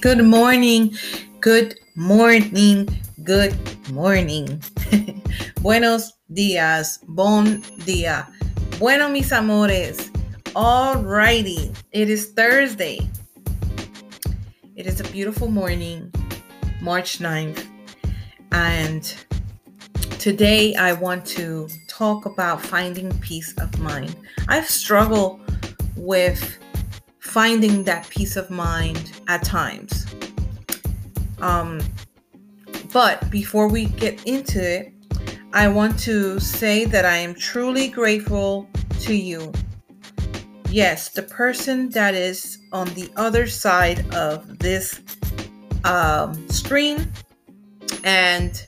Good morning, good morning, good morning. Buenos días, bon dia. Bueno, mis amores. Alrighty, it is Thursday. It is a beautiful morning, March 9th. And today I want to talk about finding peace of mind. I've struggled with finding that peace of mind at times. Um, but before we get into it, I want to say that I am truly grateful to you. Yes, the person that is on the other side of this um, screen. And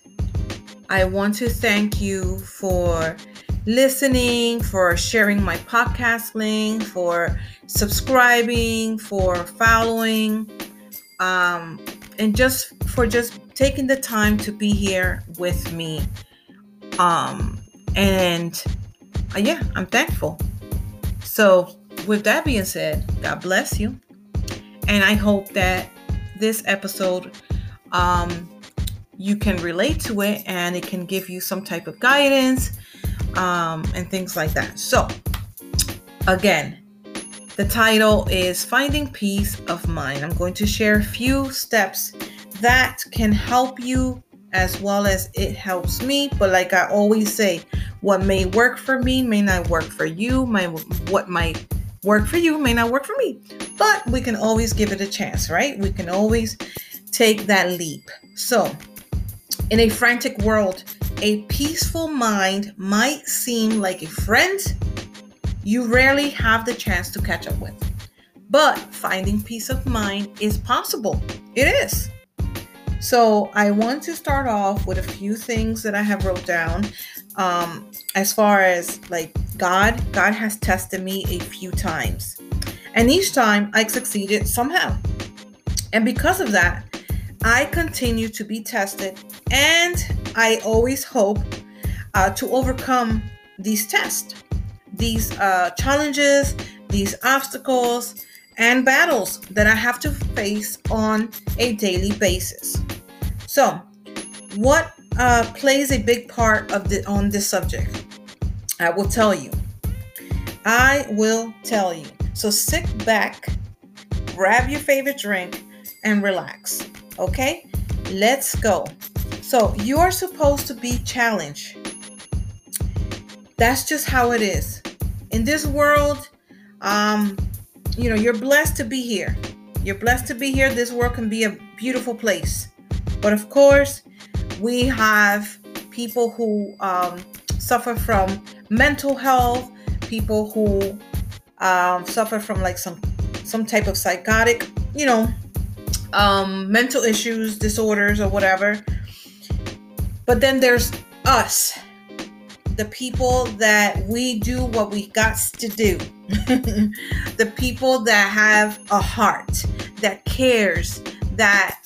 I want to thank you for listening, for sharing my podcast link, for subscribing, for following, um, and just for just taking the time to be here with me. Um, and uh, yeah, I'm thankful. So, with that being said, God bless you. And I hope that this episode, um, you can relate to it and it can give you some type of guidance um, and things like that. So, again, the title is Finding Peace of Mind. I'm going to share a few steps that can help you as well as it helps me. But like I always say, what may work for me may not work for you. My what might work for you may not work for me. But we can always give it a chance, right? We can always take that leap. So, in a frantic world, a peaceful mind might seem like a friend you rarely have the chance to catch up with. But finding peace of mind is possible. It is. So I want to start off with a few things that I have wrote down. Um, as far as like God, God has tested me a few times. And each time I succeeded somehow. And because of that, I continue to be tested and I always hope uh, to overcome these tests, these uh, challenges, these obstacles, and battles that I have to face on a daily basis. So, what uh, plays a big part of the on this subject? I will tell you. I will tell you. So sit back, grab your favorite drink, and relax. Okay, let's go. So you are supposed to be challenged. That's just how it is. In this world, um, you know, you're blessed to be here. You're blessed to be here. This world can be a beautiful place. But of course, we have people who um, suffer from mental health, people who um, suffer from like some some type of psychotic, you know, um, mental issues, disorders, or whatever. But then there's us, the people that we do what we got to do, the people that have a heart that cares, that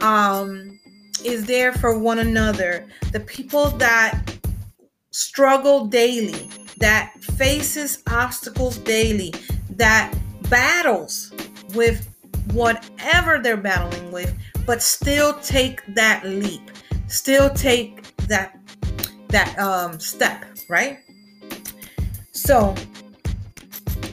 um, is there for one another, the people that struggle daily, that faces obstacles daily, that battles with whatever they're battling with, but still take that leap still take that that um step, right? So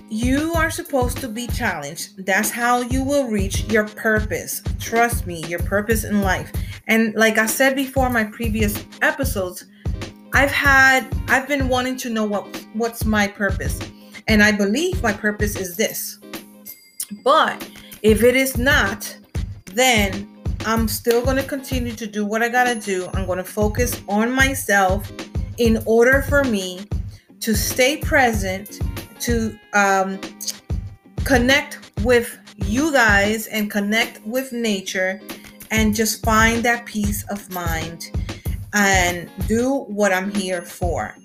you are supposed to be challenged. That's how you will reach your purpose. Trust me, your purpose in life. And like I said before my previous episodes, I've had I've been wanting to know what what's my purpose. And I believe my purpose is this. But if it is not, then I'm still going to continue to do what I got to do. I'm going to focus on myself in order for me to stay present, to um, connect with you guys and connect with nature and just find that peace of mind and do what I'm here for.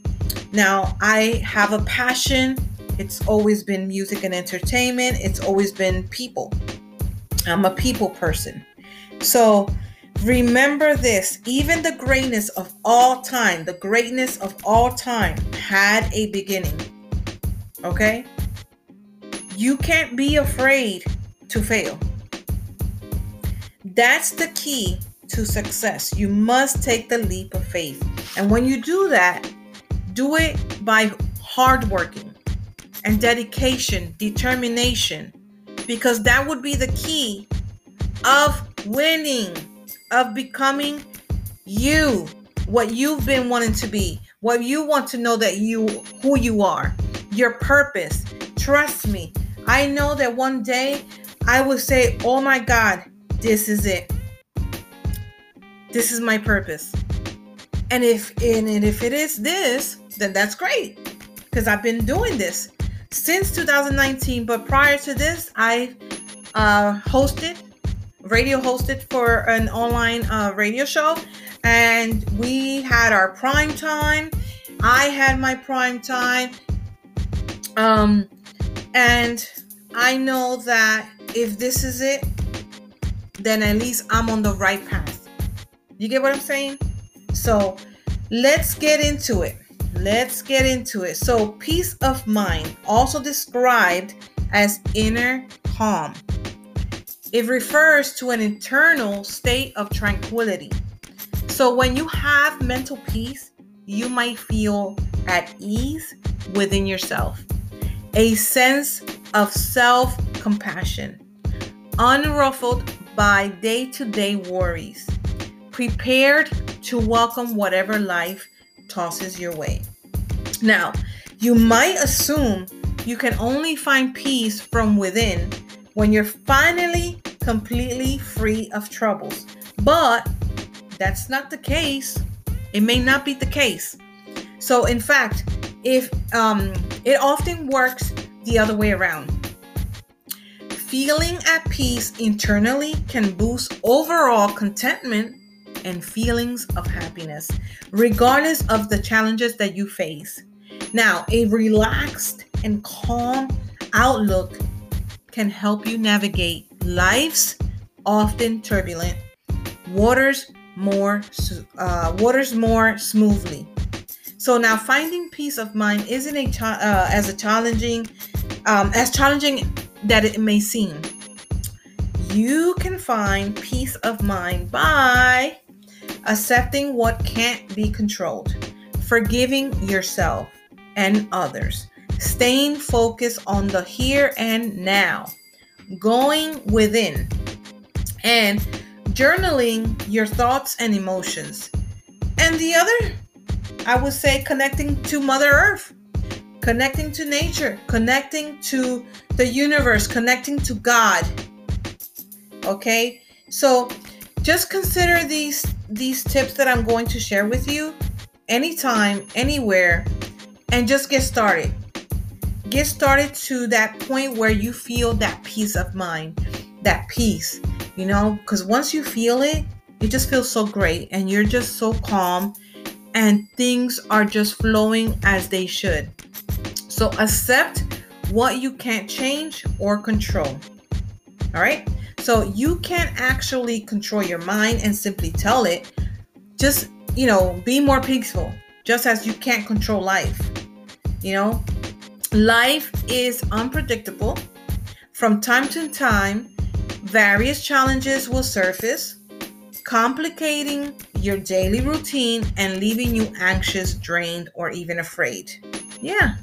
Now, I have a passion. It's always been music and entertainment, it's always been people. I'm a people person. So remember this even the greatness of all time, the greatness of all time had a beginning. Okay? You can't be afraid to fail. That's the key to success. You must take the leap of faith. And when you do that, do it by hard working and dedication, determination, because that would be the key of winning, of becoming you, what you've been wanting to be, what you want to know that you who you are, your purpose. Trust me. I know that one day I will say, "Oh my God, this is it. This is my purpose." And if and if it is this, then that's great because I've been doing this since 2019. But prior to this, I uh, hosted, radio hosted for an online uh, radio show, and we had our prime time. I had my prime time. Um, and I know that if this is it, then at least I'm on the right path. You get what I'm saying? So let's get into it. Let's get into it. So, peace of mind, also described as inner calm, it refers to an internal state of tranquility. So, when you have mental peace, you might feel at ease within yourself, a sense of self compassion, unruffled by day to day worries, prepared to welcome whatever life tosses your way. Now, you might assume you can only find peace from within when you're finally completely free of troubles. But that's not the case. It may not be the case. So, in fact, if um, it often works the other way around. Feeling at peace internally can boost overall contentment and feelings of happiness, regardless of the challenges that you face. Now, a relaxed and calm outlook can help you navigate life's often turbulent waters more uh, waters more smoothly. So now, finding peace of mind isn't a uh, as a challenging um, as challenging that it may seem. You can find peace of mind by accepting what can't be controlled, forgiving yourself and others, staying focused on the here and now, going within, and journaling your thoughts and emotions. And the other, I would say, connecting to Mother Earth, connecting to nature, connecting to the universe, connecting to God. Okay? So just consider these these tips that I'm going to share with you anytime, anywhere, and just get started. Get started to that point where you feel that peace of mind, that peace, you know, because once you feel it, it just feels so great and you're just so calm and things are just flowing as they should. So accept what you can't change or control. All right. So you can't actually control your mind and simply tell it, just, you know, be more peaceful, just as you can't control life. You know, life is unpredictable. From time to time, various challenges will surface, complicating your daily routine and leaving you anxious, drained, or even afraid. Yeah,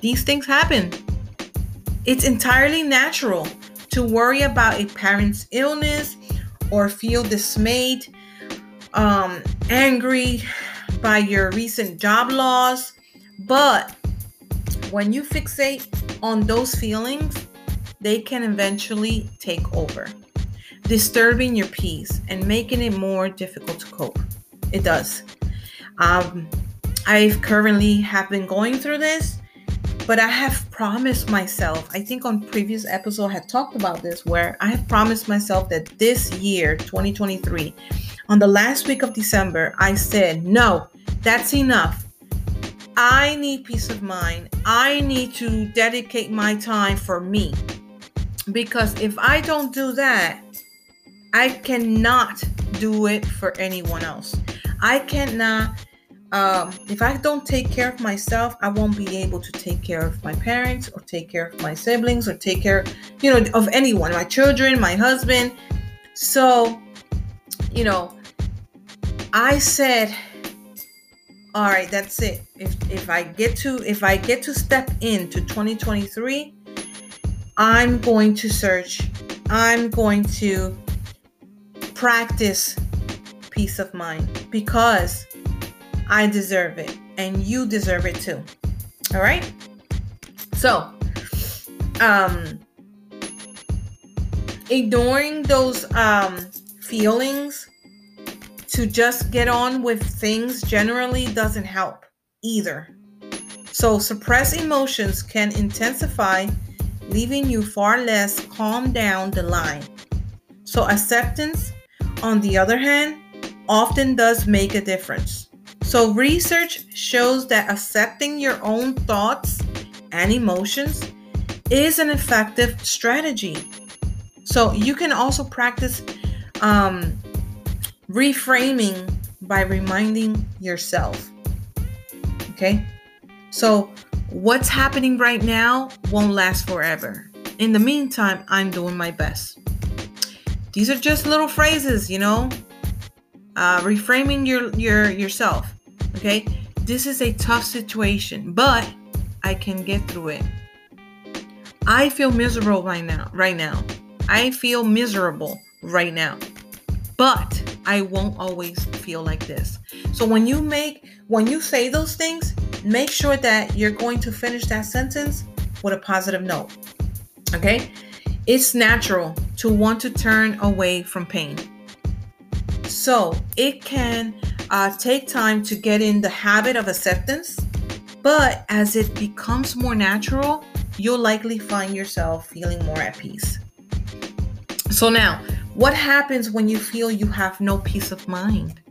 these things happen. It's entirely natural to worry about a parent's illness or feel dismayed, um, angry by your recent job loss. But when you fixate on those feelings, they can eventually take over, disturbing your peace and making it more difficult to cope. It does. Um, I've currently have been going through this but I have promised myself, I think on previous episode I had talked about this where I have promised myself that this year, 2023, on the last week of December, I said, "No, that's enough. I need peace of mind. I need to dedicate my time for me." Because if I don't do that, I cannot do it for anyone else. I cannot um, if I don't take care of myself, I won't be able to take care of my parents or take care of my siblings or take care, you know, of anyone, my children, my husband. So, you know, I said, all right, that's it. If if I get to if I get to step into 2023, I'm going to search. I'm going to practice peace of mind because I deserve it and you deserve it too. All right? So, um ignoring those um feelings to just get on with things generally doesn't help either. So, suppressed emotions can intensify, leaving you far less calm down the line. So, acceptance, on the other hand, often does make a difference. So, research shows that accepting your own thoughts and emotions is an effective strategy. So, you can also practice um, reframing by reminding yourself. Okay? So, what's happening right now won't last forever. In the meantime, I'm doing my best. These are just little phrases, you know? Uh, reframing your your yourself. Okay? This is a tough situation, but I can get through it. I feel miserable right now. Right now. I feel miserable right now. But I won't always feel like this. So when you make when you say those things, make sure that you're going to finish that sentence with a positive note. Okay? It's natural to want to turn away from pain. So it can uh, take time to get in the habit of acceptance, but as it becomes more natural, you'll likely find yourself feeling more at peace. So now, what happens when you feel you have no peace of mind?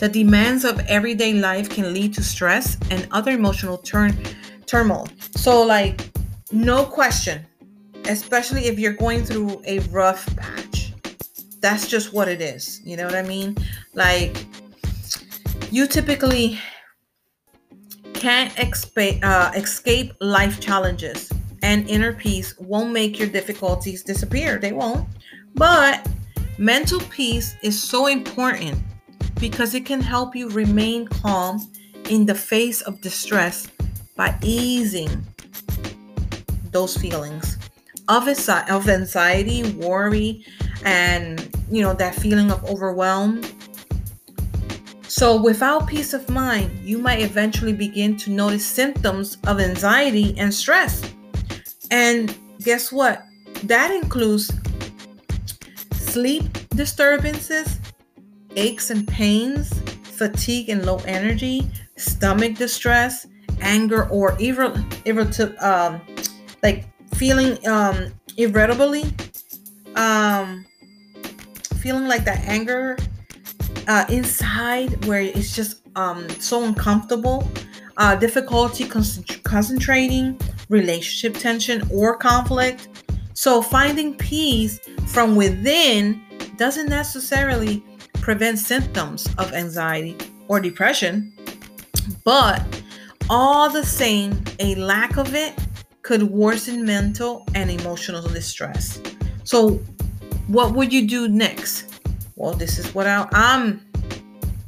The demands of everyday life can lead to stress and other emotional turn turmoil. So like no question, especially if you're going through a rough patch. That's just what it is. You know what I mean? Like you typically can't expa- uh, escape life challenges and inner peace won't make your difficulties disappear. They won't. But mental peace is so important because it can help you remain calm in the face of distress by easing those feelings of, of anxiety, worry, and you know that feeling of overwhelm. So, without peace of mind, you might eventually begin to notice symptoms of anxiety and stress. And guess what? That includes sleep disturbances, aches and pains, fatigue and low energy, stomach distress, anger or irritable, um, like feeling um, irritably, um, feeling like that anger uh, inside where it's just um, so uncomfortable, uh, difficulty con- concentrating, relationship tension or conflict. So finding peace from within doesn't necessarily prevent symptoms of anxiety or depression, but all the same, a lack of it could worsen mental and emotional distress. So, what would you do next? Well, this is what I, am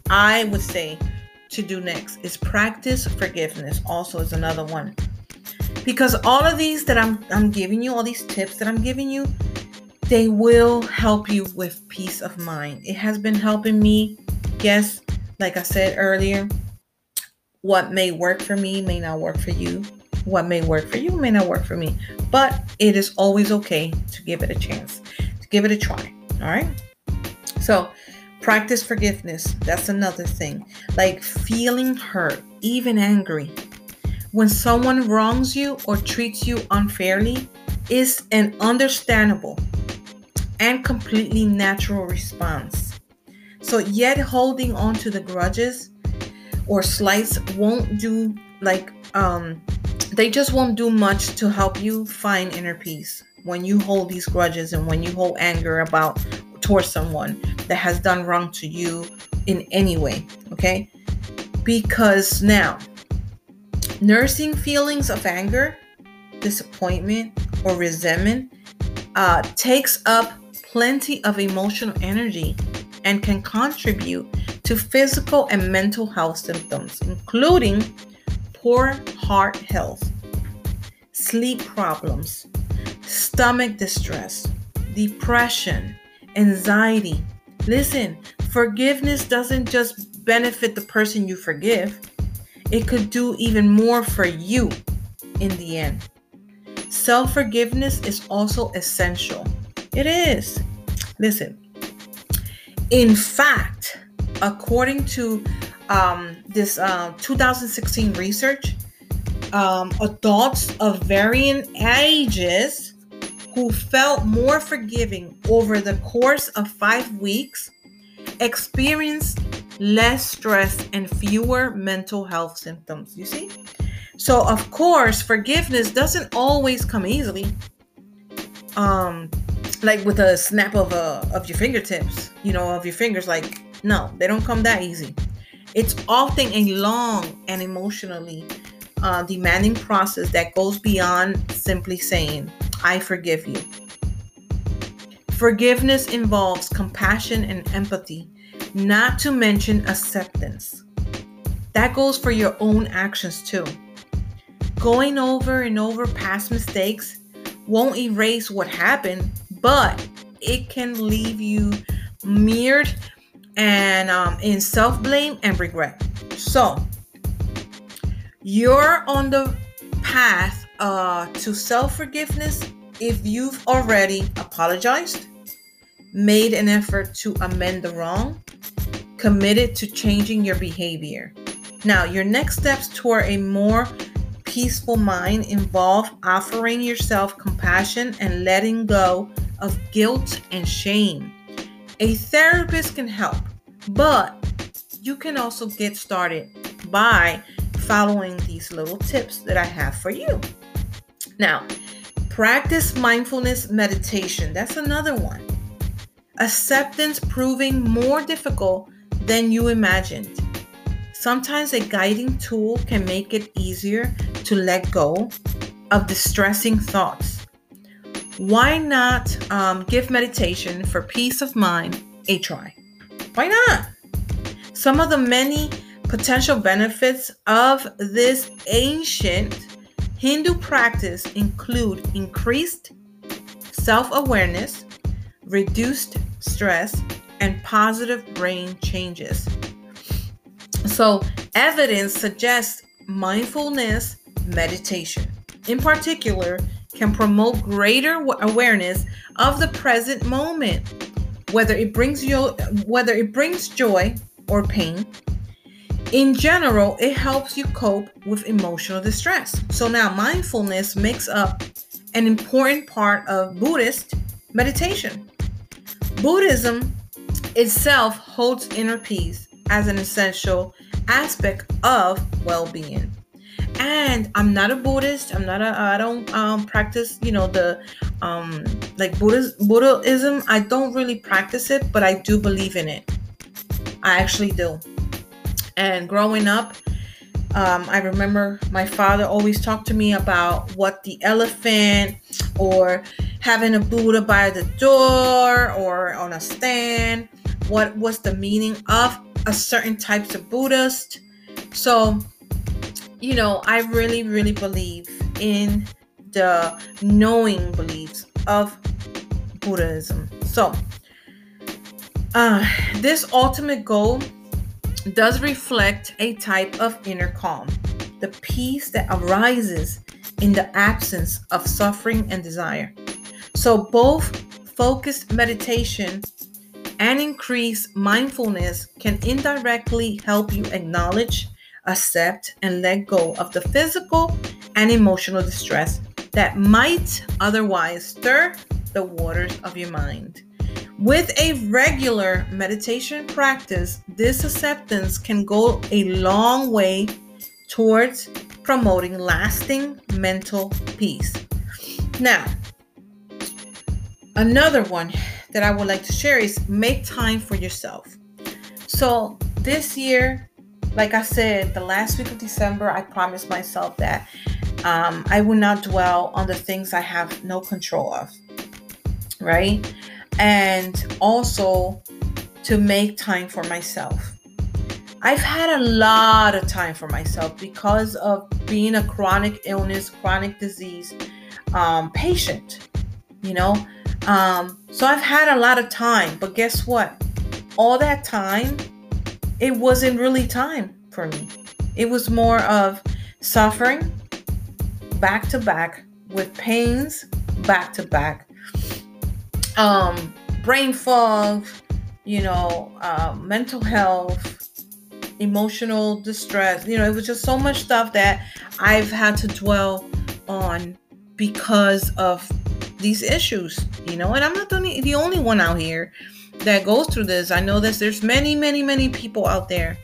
I would say to do next is practice forgiveness. Also, is another one because all of these that I'm I'm giving you, all these tips that I'm giving you, they will help you with peace of mind. It has been helping me. Yes, like I said earlier, what may work for me may not work for you. What may work for you may not work for me. But it is always okay to give it a chance, to give it a try. All right. So, practice forgiveness. That's another thing. Like feeling hurt, even angry. When someone wrongs you or treats you unfairly, is an understandable and completely natural response. So, yet holding on to the grudges or slights won't do like, um, they just won't do much to help you find inner peace when you hold these grudges and when you hold anger about towards someone that has done wrong to you in any way. Okay. Because now, nursing feelings of anger, disappointment, or resentment uh, takes up plenty of emotional energy and can contribute to physical and mental health symptoms, including poor heart health, sleep problems, stomach distress, depression, anxiety. Listen, forgiveness doesn't just benefit the person you forgive, it could do even more for you in the end. Self forgiveness is also essential. It is. Listen, in fact, according to um, this uh, 2016 research, um, adults of varying ages who felt more forgiving over the course of five weeks experienced less stress and fewer mental health symptoms. You see? So, of course, forgiveness doesn't always come easily. Um, like with a snap of a of your fingertips, you know, of your fingers. Like, no, they don't come that easy. It's often a long and emotionally uh, demanding process that goes beyond simply saying, I forgive you. Forgiveness involves compassion and empathy, not to mention acceptance. That goes for your own actions too. Going over and over past mistakes won't erase what happened, but it can leave you mirrored and um, in self blame and regret. So, you're on the path uh, to self forgiveness if you've already apologized, made an effort to amend the wrong, committed to changing your behavior. Now, your next steps toward a more peaceful mind involve offering yourself compassion and letting go of guilt and shame. A therapist can help, but you can also get started by following these little tips that I have for you. Now, practice mindfulness meditation. That's another one. Acceptance proving more difficult than you imagined. Sometimes a guiding tool can make it easier to let go of distressing thoughts why not um, give meditation for peace of mind a try? Why not? Some of the many potential benefits of this ancient Hindu practice include increased self awareness, reduced stress, and positive brain changes. So, evidence suggests mindfulness meditation, in particular, can promote greater awareness of the present moment, whether it brings you whether it brings joy or pain. In general, it helps you cope with emotional distress. So now mindfulness makes up an important part of Buddhist meditation. Buddhism itself holds inner peace as an essential aspect of well-being. And i'm not a buddhist. I'm not a i don't um practice you know the um like buddhism buddhism i don't really practice it but i do believe in it. I actually do. And growing up um, I remember my father always talked to me about what the elephant or having a Buddha by the door or on a stand, what was the meaning of a certain types of Buddhist. So you know, I really, really believe in the knowing beliefs of Buddhism. So, uh, this ultimate goal does reflect a type of inner calm, the peace that arises in the absence of suffering and desire. So, both focused meditation and increased mindfulness can indirectly help you acknowledge accept, and let go of the physical and emotional distress that might otherwise stir the waters of your mind. With a regular meditation practice, this acceptance can go a long way towards promoting lasting mental peace. Now, another one that I would like to share is make time for yourself. So, this year, like I said, the last week of December, I promised myself that um, I would not dwell on the things I have no control of. Right? and also to make time for myself. I've had a lot of time for myself because of being a chronic illness, chronic disease um, patient, you know. Um, so I've had a lot of time, but guess what? All that time, it wasn't really time for me. It was more of suffering back to back with pains back to back, um, brain fog, you know, uh, mental health, emotional distress. You know, it was just so much stuff that I've had to dwell on because of these issues, you know, and I'm not the only, one out here that goes through this. I know that there's many, many, many people out there.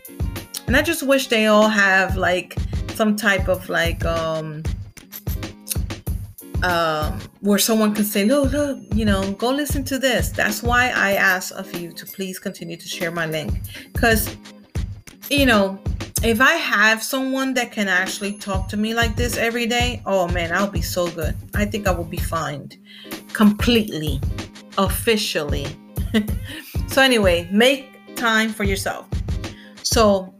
And I just wish they all have like some type of like um um where someone can say, no, look, you know, go listen to this. That's why I ask of you to please continue to share my link. Because, you know, if I have someone that can actually talk to me like this every day, oh man, I'll be so good. I think I will be fine completely, officially. so, anyway, make time for yourself. So,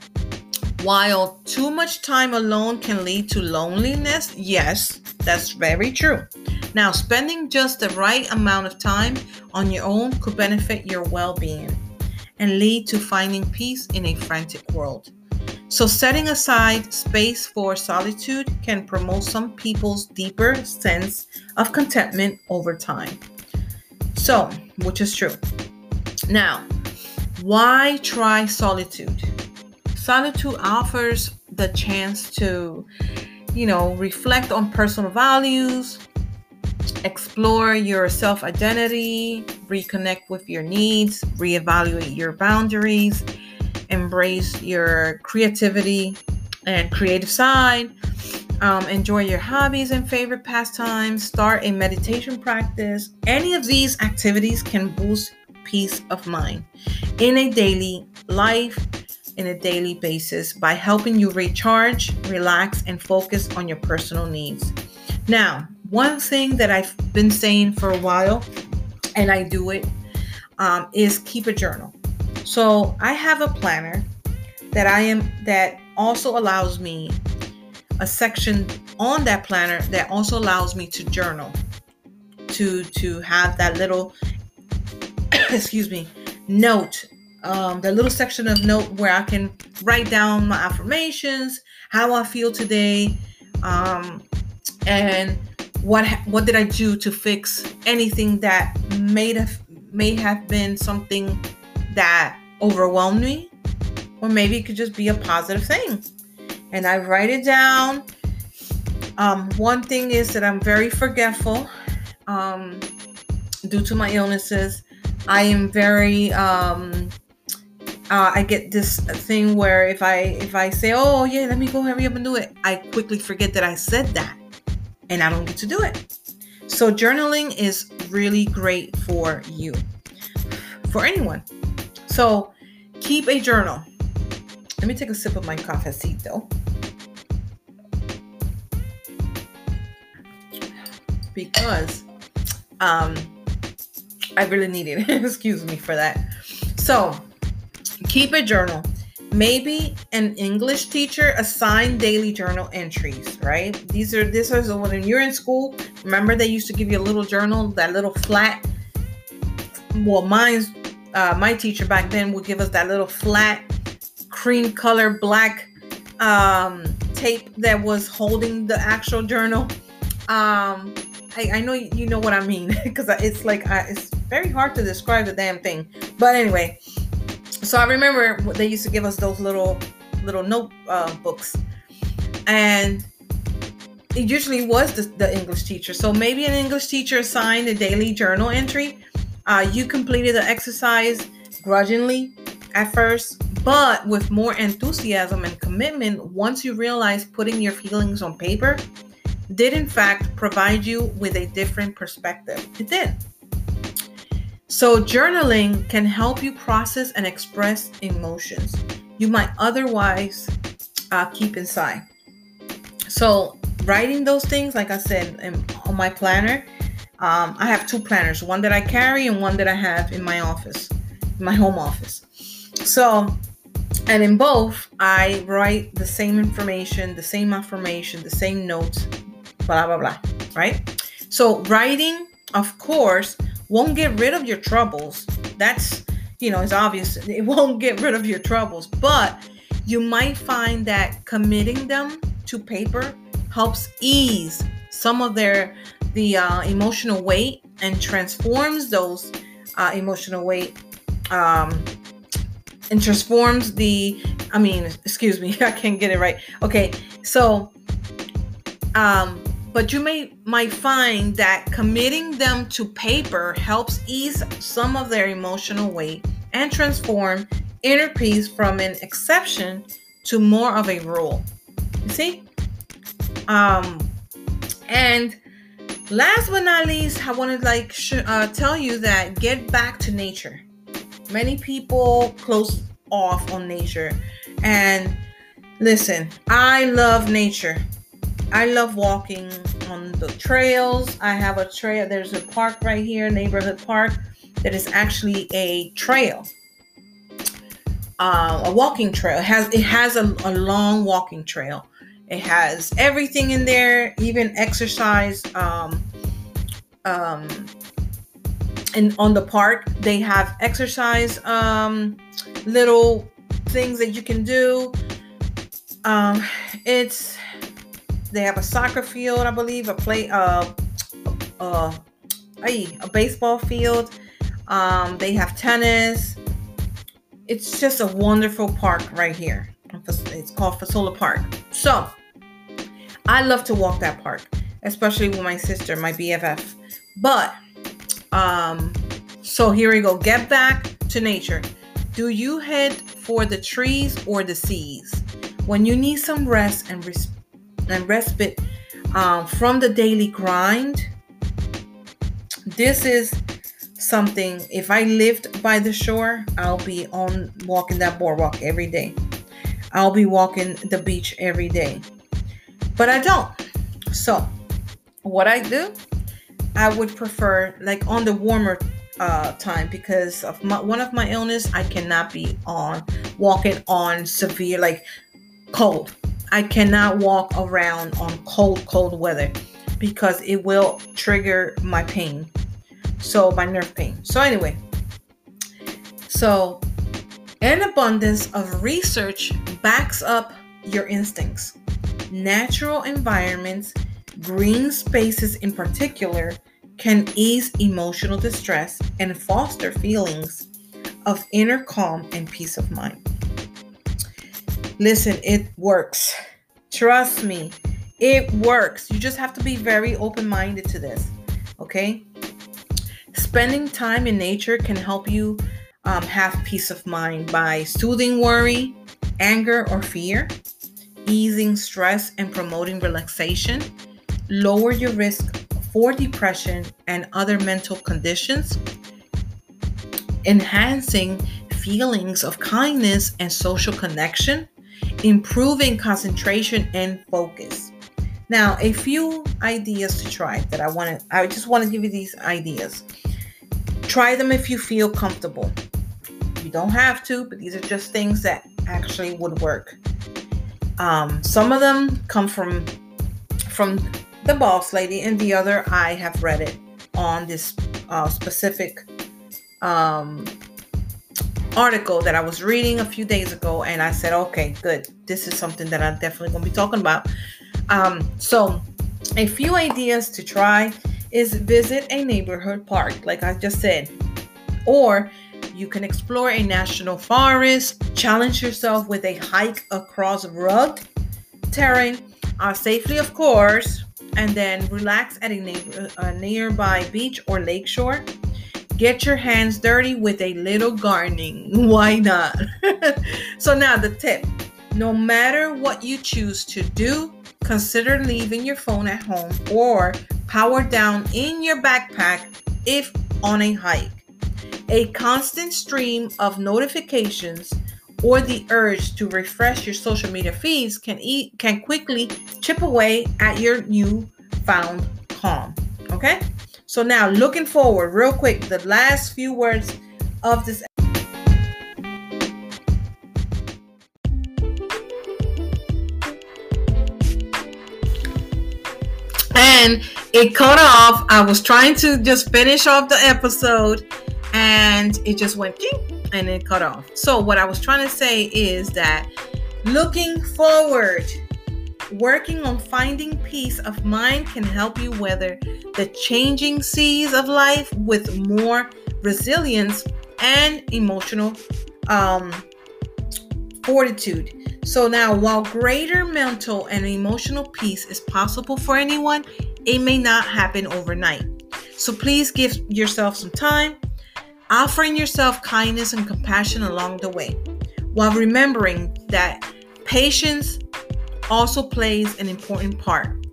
while too much time alone can lead to loneliness, yes, that's very true. Now, spending just the right amount of time on your own could benefit your well being and lead to finding peace in a frantic world. So, setting aside space for solitude can promote some people's deeper sense of contentment over time. So, which is true. Now, why try solitude? Solitude offers the chance to, you know, reflect on personal values, explore your self identity, reconnect with your needs, reevaluate your boundaries embrace your creativity and creative side. Um, enjoy your hobbies and favorite pastimes. Start a meditation practice. Any of these activities can boost peace of mind in a daily life, in a daily basis, by helping you recharge, relax, and focus on your personal needs. Now, one thing that I've been saying for a while, and I do it, um, is keep a journal. So I have a planner that I am that also allows me a section on that planner that also allows me to journal to to have that little excuse me note um, the little section of note where I can write down my affirmations, how I feel today, um, and what what did I do to fix anything that may have may have been something that overwhelmed me, or maybe it could just be a positive thing. And I write it down. Um, one thing is that I'm very forgetful um, due to my illnesses. I am very um, uh, I get this thing where if I if I say, "Oh yeah, let me go hurry up and do it," I quickly forget that I said that, and I don't get to do it. So journaling is really great for you, for anyone. So keep a journal. Let me take a sip of my cafecito. Because um, I really need it. Excuse me for that. So keep a journal. Maybe an English teacher assigned daily journal entries, right? These are this is when you're in school. Remember they used to give you a little journal, that little flat. Well, mine's uh, my teacher back then would give us that little flat cream color black um, tape that was holding the actual journal. Um, I, I know you know what I mean because it's like uh, it's very hard to describe the damn thing. But anyway, so I remember they used to give us those little little note uh, and it usually was the, the English teacher. So maybe an English teacher assigned a daily journal entry uh, you completed the exercise grudgingly at first, but with more enthusiasm and commitment once you realized putting your feelings on paper did, in fact, provide you with a different perspective. It did. So, journaling can help you process and express emotions you might otherwise uh, keep inside. So, writing those things, like I said in, on my planner, Um, I have two planners, one that I carry and one that I have in my office, my home office. So, and in both, I write the same information, the same affirmation, the same notes, blah, blah, blah, right? So, writing, of course, won't get rid of your troubles. That's, you know, it's obvious. It won't get rid of your troubles, but you might find that committing them to paper helps ease some of their the uh, emotional weight and transforms those uh, emotional weight um, and transforms the i mean excuse me i can't get it right. Okay so um but you may might find that committing them to paper helps ease some of their emotional weight and transform inner peace from an exception to more of a rule. You see? Um and last but not least i want to like sh- uh, tell you that get back to nature. Many people close off on nature. And listen i love nature. I love walking on the trails. I have a trail there's a park right here neighborhood park that is actually a trail. Uh, a walking trail. It has it has a, a long walking trail it has everything in there, even exercise. Um, um, and on the park, they have exercise um, little things that you can do. Um, it's they have a soccer field, I believe, a play, uh, uh, a baseball field. Um, they have tennis. It's just a wonderful park right here. It's called Fasola Park. So I love to walk that park, especially with my sister, my BFF. But um so here we go. Get back to nature. Do you head for the trees or the seas? When you need some rest and res- and respite um, from the daily grind, this is something. If I lived by the shore, I'll be on walking that boardwalk every day. I'll be walking the beach every day but I don't. So, what I do, I would prefer like on the warmer uh, time because of my, one of my illness, I cannot be on walking on severe like cold. I cannot walk around on cold, cold weather because it will trigger my pain. So my nerve pain. So anyway, so an abundance of research backs up your instincts natural environments, green spaces in particular, can ease emotional distress and foster feelings of inner calm and peace of mind. Listen, it works. Trust me, it works. You just have to be very open minded to this, okay? Spending time in nature can help you um, have peace of mind by soothing worry, anger, or fear easing stress and promoting relaxation, lower your risk for depression and other mental conditions, enhancing feelings of kindness and social connection, improving concentration and focus. Now, a few ideas to try that I want to I just want to give you these ideas. Try them if you feel comfortable. You don't have to, but these are just things that actually would work. Um, some of them come from from the boss lady, and the other I have read it on this uh, specific um, article that I was reading a few days ago, and I said, okay, good. This is something that I'm definitely going to be talking about. Um, so, a few ideas to try is visit a neighborhood park, like I just said, or you can explore a national forest, challenge yourself with a hike across rugged terrain, uh, safely, of course, and then relax at a, a nearby beach or lakeshore. Get your hands dirty with a little gardening. Why not? so, now the tip no matter what you choose to do, consider leaving your phone at home or power down in your backpack if on a hike. A constant stream of notifications or the urge to refresh your social media feeds can eat can quickly chip away at your new found calm. Okay? So now looking forward, real quick, the last few words of this and it cut off. I was trying to just finish off the episode and it just went and it cut off. So, what I was trying to say is that looking forward, working on finding peace of mind can help you weather the changing seas of life with more resilience and emotional um, fortitude. So now, while greater mental and emotional peace is possible for anyone, it may not happen overnight. So please give yourself some time, offering yourself kindness and compassion along the way, while remembering that patience also plays an important part.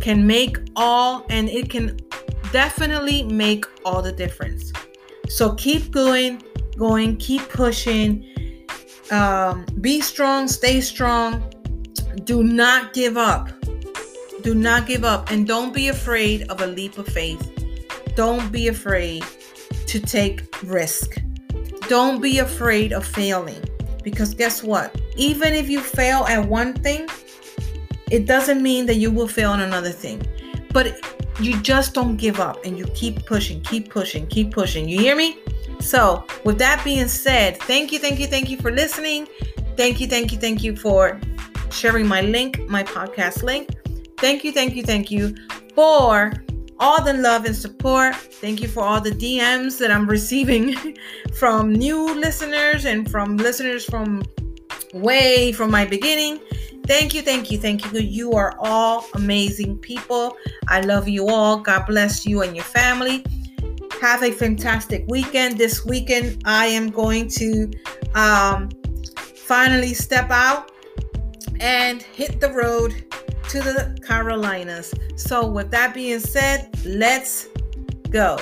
Can make all, and it can definitely make all the difference. So keep going, going, keep pushing um, be strong, stay strong. Do not give up. Do not give up. And don't be afraid of a leap of faith. Don't be afraid to take risk. Don't be afraid of failing. Because guess what? Even if you fail at one thing, it doesn't mean that you will fail on another thing. But you just don't give up and you keep pushing, keep pushing, keep pushing. You hear me? So, with that being said, thank you, thank you, thank you for listening. Thank you, thank you, thank you for sharing my link, my podcast link. Thank you, thank you, thank you for all the love and support. Thank you for all the DMs that I'm receiving from new listeners and from listeners from way from my beginning. Thank you, thank you, thank you. You are all amazing people. I love you all. God bless you and your family. Have a fantastic weekend. This weekend, I am going to um, finally step out and hit the road to the Carolinas. So, with that being said, let's go.